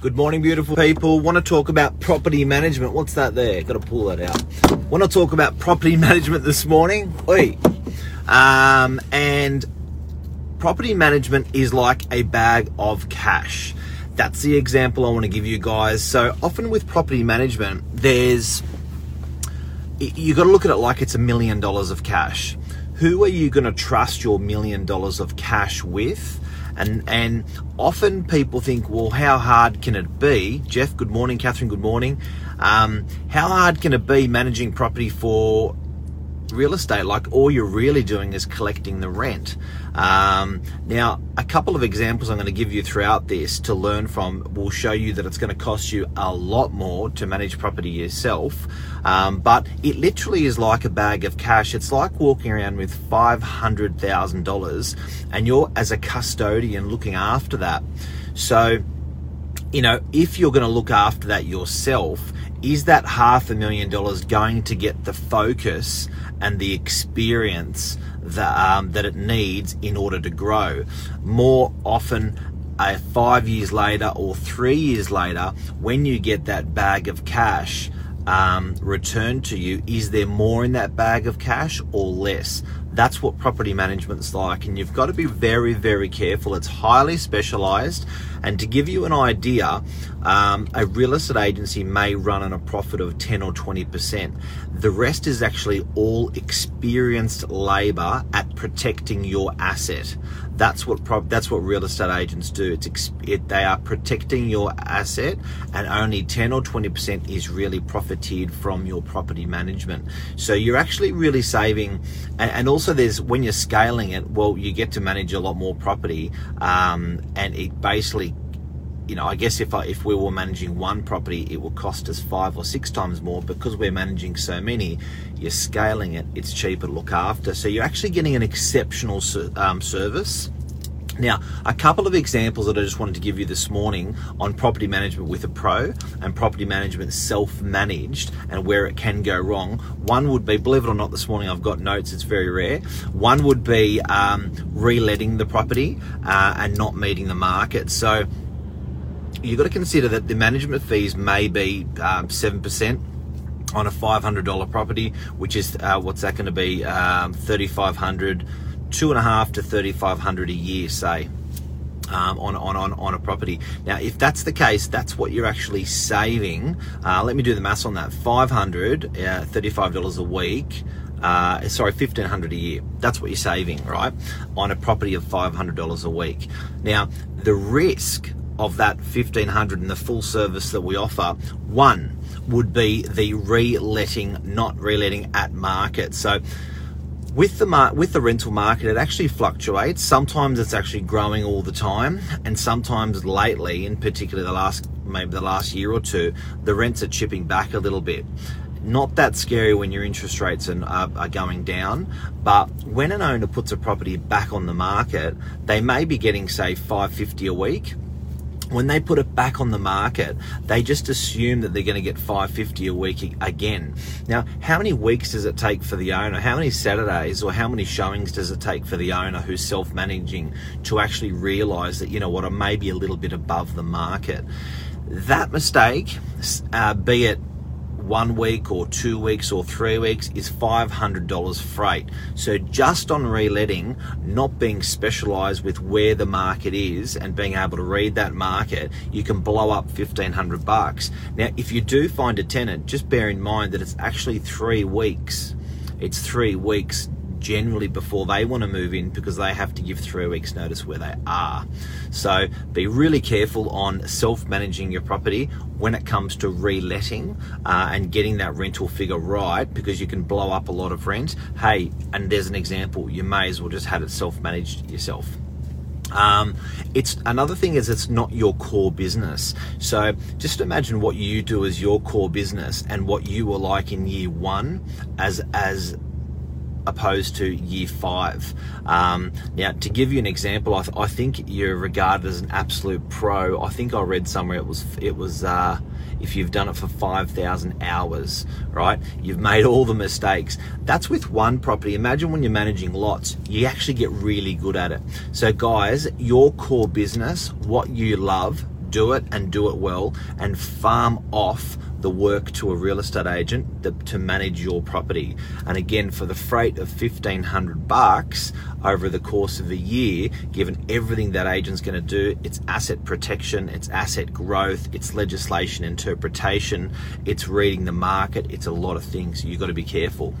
Good morning, beautiful people. Want to talk about property management? What's that there? Got to pull that out. Want to talk about property management this morning? Oi. Um, and property management is like a bag of cash. That's the example I want to give you guys. So often with property management, there's you got to look at it like it's a million dollars of cash. Who are you going to trust your million dollars of cash with? And and often people think, well, how hard can it be? Jeff, good morning. Catherine, good morning. Um, how hard can it be managing property for real estate? Like all you're really doing is collecting the rent. Um, now, a couple of examples I'm going to give you throughout this to learn from will show you that it's going to cost you a lot more to manage property yourself. Um, but it literally is like a bag of cash. It's like walking around with $500,000 and you're as a custodian looking after that. So, you know, if you're going to look after that yourself, is that half a million dollars going to get the focus and the experience that, um, that it needs in order to grow? More often, uh, five years later or three years later, when you get that bag of cash um, returned to you, is there more in that bag of cash or less? That's what property management's like, and you've got to be very, very careful. It's highly specialized, and to give you an idea, um, a real estate agency may run on a profit of 10 or 20%. The rest is actually all experienced labor at protecting your asset. That's what that's what real estate agents do. It's it, they are protecting your asset, and only 10 or 20% is really profiteered from your property management. So you're actually really saving, and, and also there's when you're scaling it, well, you get to manage a lot more property, um, and it basically you know, I guess if I, if we were managing one property, it will cost us five or six times more because we're managing so many. You're scaling it; it's cheaper to look after. So you're actually getting an exceptional um, service. Now, a couple of examples that I just wanted to give you this morning on property management with a pro and property management self managed and where it can go wrong. One would be, believe it or not, this morning I've got notes, it's very rare. One would be um, reletting the property uh, and not meeting the market. So, you've got to consider that the management fees may be um, 7% on a $500 property, which is uh, what's that going to be? Um, 3500 two and a half to 3500 a year, say. Um, on, on, on, on a property. Now, if that's the case, that's what you're actually saving. Uh, let me do the maths on that. 500 uh, $35 a week. Uh, sorry, fifteen hundred a year. That's what you're saving, right, on a property of five hundred dollars a week. Now, the risk of that 1500 and the full service that we offer one would be the re-letting not re-letting at market so with the mar- with the rental market it actually fluctuates. Sometimes it's actually growing all the time and sometimes lately in particular the last maybe the last year or two the rents are chipping back a little bit. Not that scary when your interest rates are, uh, are, going down, but when an owner puts a property back on the market, they may be getting say 550 a week when they put it back on the market, they just assume that they're going to get 550 a week again. Now, how many weeks does it take for the owner? How many Saturdays or how many showings does it take for the owner who's self-managing to actually realize that, you know what, I may be a little bit above the market? That mistake, uh, be it one week or two weeks or three weeks is $500 freight. So just on reletting, not being specialized with where the market is and being able to read that market, you can blow up 1500 bucks. Now, if you do find a tenant, just bear in mind that it's actually three weeks. It's three weeks generally before they want to move in because they have to give three weeks notice where they are. So be really careful on self-managing your property when it comes to reletting uh, and getting that rental figure right because you can blow up a lot of rent. Hey, and there's an example, you may as well just have it self-managed yourself. Um, it's another thing is it's not your core business. So just imagine what you do as your core business and what you were like in year one as as opposed to year five. Um, now, to give you an example, I, th- I, think you're regarded as an absolute pro. I think I read somewhere it was it was uh, if you've done it for five thousand hours, right? You've made all the mistakes. That's with one property. Imagine when you're managing lots, you actually get really good at it. So, guys, your core business, what you love, do it and do it well and farm off the work to a real estate agent to manage your property. And again, for the freight of 1500 bucks over the course of a year, given everything that agent's going to do, it's asset protection, it's asset growth, it's legislation interpretation, it's reading the market, it's a lot of things. You've got to be careful.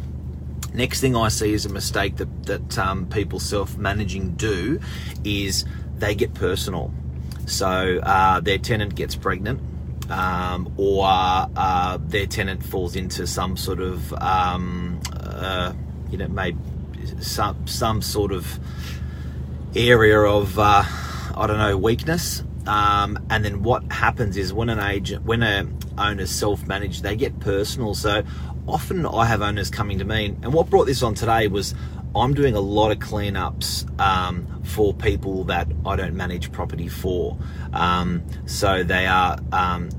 Next thing I see is a mistake that, that um, people self managing do is they get personal. So uh, their tenant gets pregnant um, or uh, their tenant falls into some sort of, um, uh, you know, maybe some some sort of area of, uh, I don't know, weakness. Um, and then what happens is when an agent, when a owner self-managed, they get personal. So often I have owners coming to me, and what brought this on today was I'm doing a lot of cleanups um, for people that I don't manage property for. Um, so they are um,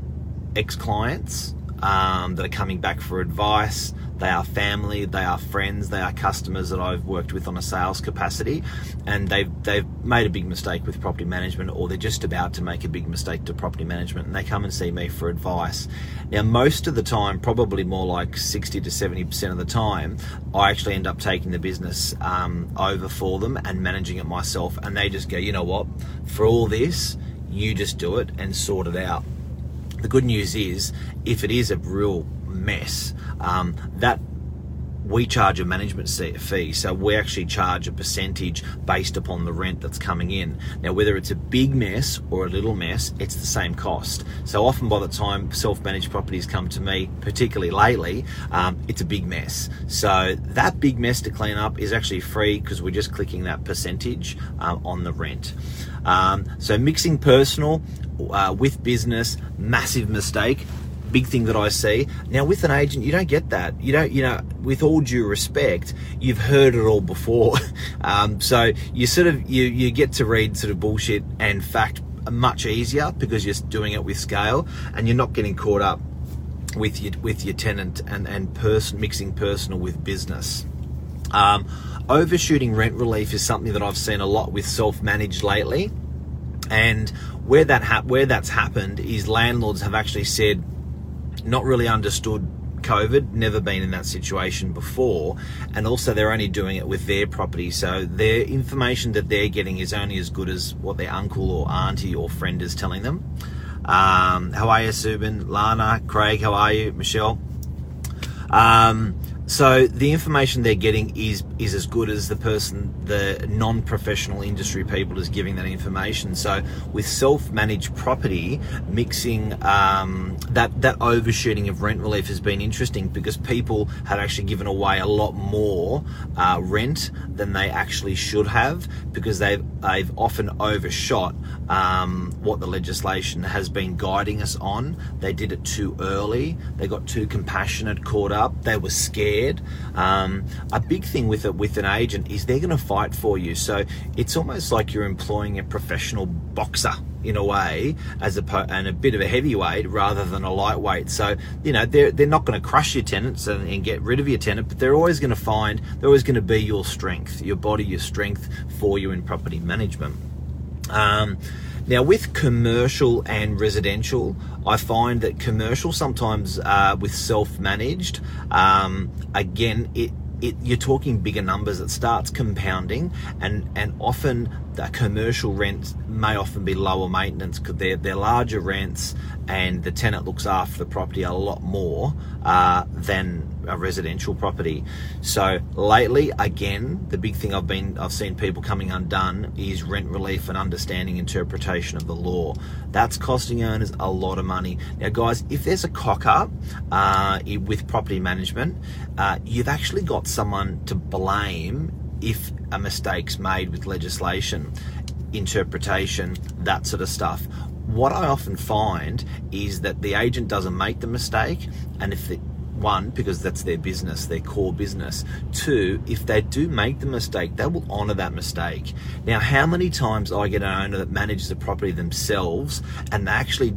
ex clients um, that are coming back for advice. They are family, they are friends, they are customers that I've worked with on a sales capacity, and they've they've made a big mistake with property management, or they're just about to make a big mistake to property management, and they come and see me for advice. Now, most of the time, probably more like sixty to seventy percent of the time, I actually end up taking the business um, over for them and managing it myself, and they just go, you know what, for all this, you just do it and sort it out. The good news is, if it is a real mess, um, that we charge a management fee, so we actually charge a percentage based upon the rent that's coming in. Now, whether it's a big mess or a little mess, it's the same cost. So often, by the time self-managed properties come to me, particularly lately, um, it's a big mess. So that big mess to clean up is actually free because we're just clicking that percentage um, on the rent. Um, so mixing personal uh, with business, massive mistake big thing that I see. Now, with an agent, you don't get that. You don't, you know, with all due respect, you've heard it all before. um, so you sort of you you get to read sort of bullshit and fact much easier because you're doing it with scale and you're not getting caught up with your with your tenant and and person mixing personal with business. Um, overshooting rent relief is something that I've seen a lot with self-managed lately. And where that ha- where that's happened is landlords have actually said, not really understood COVID, never been in that situation before, and also they're only doing it with their property. So their information that they're getting is only as good as what their uncle or auntie or friend is telling them. Um, how are you, Subin? Lana, Craig, how are you? Michelle? Um, so the information they're getting is is as good as the person, the non-professional industry people is giving that information. So with self-managed property, mixing um, that that overshooting of rent relief has been interesting because people have actually given away a lot more uh, rent than they actually should have because they've they've often overshot um, what the legislation has been guiding us on. They did it too early. They got too compassionate, caught up. They were scared Um, a big thing with it with an agent is they're going to fight for you. So it's almost like you're employing a professional boxer in a way, as a and a bit of a heavyweight rather than a lightweight. So you know they're they're not going to crush your tenants and, and get rid of your tenant, but they're always going to find they're always going to be your strength, your body, your strength for you in property management. Um, now, with commercial and residential, I find that commercial sometimes uh, with self-managed, um, again, it it, you're talking bigger numbers. It starts compounding, and and often the commercial rents may often be lower maintenance because they're they're larger rents, and the tenant looks after the property a lot more uh, than a residential property. So lately, again, the big thing I've been I've seen people coming undone is rent relief and understanding interpretation of the law. That's costing owners a lot of money. Now, guys, if there's a cock up uh, with property management, uh, you've actually got someone to blame if a mistake's made with legislation, interpretation, that sort of stuff what I often find is that the agent doesn't make the mistake, and if one, because that's their business, their core business. Two, if they do make the mistake, they will honour that mistake. Now, how many times I get an owner that manages the property themselves and they actually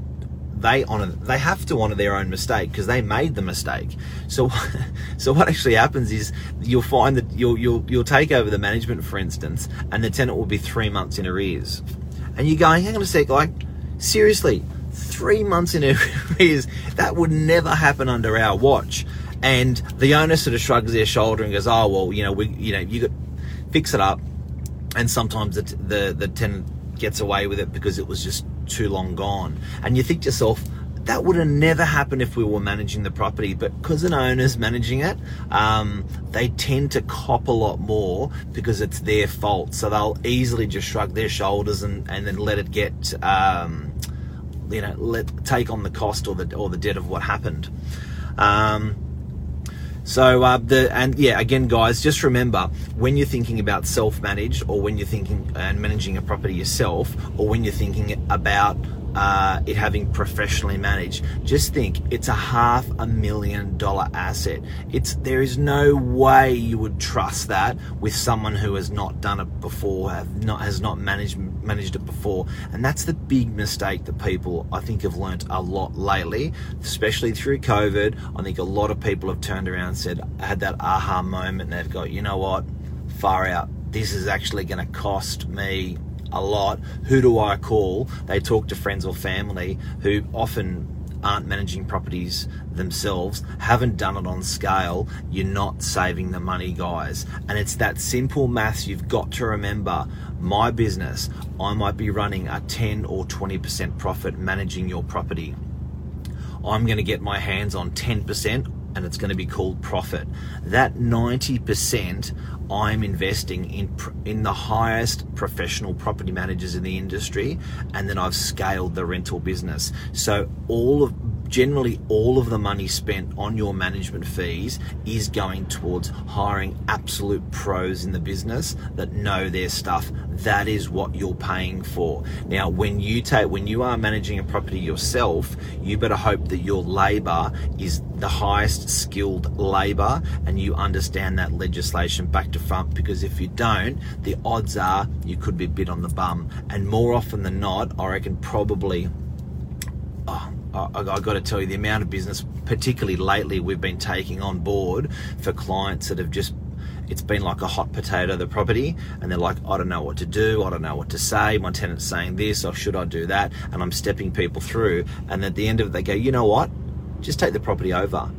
they honor they have to honor their own mistake because they made the mistake so so what actually happens is you'll find that you'll you'll you'll take over the management for instance and the tenant will be three months in arrears and you're going hang on a sec like Seriously, three months in arrears, that would never happen under our watch. And the owner sort of shrugs their shoulder and goes, "Oh well, you know, we, you know, you got fix it up." And sometimes the the, the tenant gets away with it because it was just too long gone. And you think to yourself, that would have never happened if we were managing the property. But because an owner's managing it, um, they tend to cop a lot more because it's their fault. So they'll easily just shrug their shoulders and, and then let it get, um, you know, let take on the cost or the or the debt of what happened. Um, so uh, the and yeah, again, guys, just remember when you're thinking about self-managed, or when you're thinking and managing a property yourself, or when you're thinking about uh, it having professionally managed. Just think, it's a half a million dollar asset. It's there is no way you would trust that with someone who has not done it before, have not has not managed managed it before, and that's the big mistake that people I think have learnt a lot lately, especially through COVID. I think a lot of people have turned around and said I had that aha moment, and they've got you know what, far out. This is actually going to cost me a lot. Who do I call? They talk to friends or family who often aren't managing properties themselves, haven't done it on scale, you're not saving the money, guys. And it's that simple maths you've got to remember. My business, I might be running a 10 or 20% profit managing your property. I'm going to get my hands on 10% and it's going to be called profit. That 90% I'm investing in in the highest professional property managers in the industry and then I've scaled the rental business. So all of generally all of the money spent on your management fees is going towards hiring absolute pros in the business that know their stuff. That is what you're paying for. Now, when you take when you are managing a property yourself, you better hope that your labor is the highest skilled labor and you understand that legislation back to front because if you don't, the odds are you could be bit on the bum. And more often than not, I reckon probably I, I got to tell you, the amount of business, particularly lately, we've been taking on board for clients that have just it's been like a hot potato the property and they're like i don't know what to do i don't know what to say my tenant's saying this or should i do that? And i'm stepping people through and at the end of it they go you know what? Just take the property over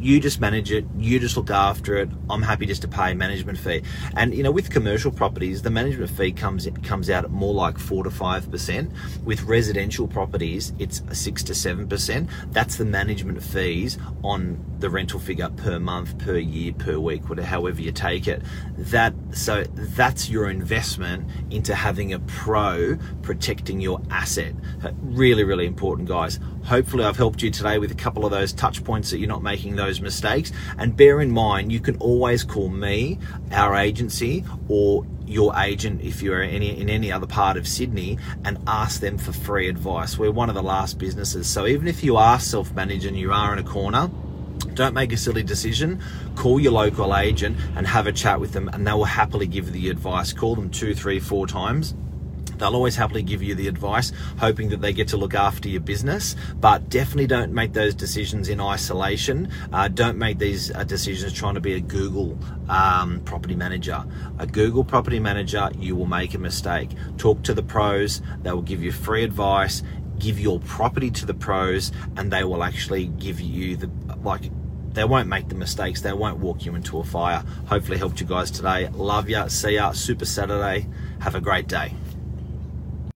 you just manage it, you just look after it. I'm happy just to pay a management fee. And you know, with commercial properties, the management fee comes comes out at more like four to five percent. With residential properties, it's six to seven percent. That's the management fees on the rental figure per month, per year, per week, whatever however you take it. That so that's your investment into having a pro protecting your asset. Really, really important, guys. Hopefully, I've helped you today with a couple of those touch points that you're not making those mistakes. And bear in mind, you can always call me, our agency, or your agent if you're any, in any other part of Sydney and ask them for free advice. We're one of the last businesses. So even if you are self managed and you are in a corner, don't make a silly decision. Call your local agent and have a chat with them, and they will happily give you the advice. Call them two, three, four times They'll always happily give you the advice, hoping that they get to look after your business. But definitely don't make those decisions in isolation. Uh, don't make these uh, decisions trying to be a Google um, property manager. A Google property manager, you will make a mistake. Talk to the pros, they will give you free advice. Give your property to the pros, and they will actually give you the like they won't make the mistakes. They won't walk you into a fire. Hopefully, helped you guys today. Love ya. See ya. Super Saturday. Have a great day.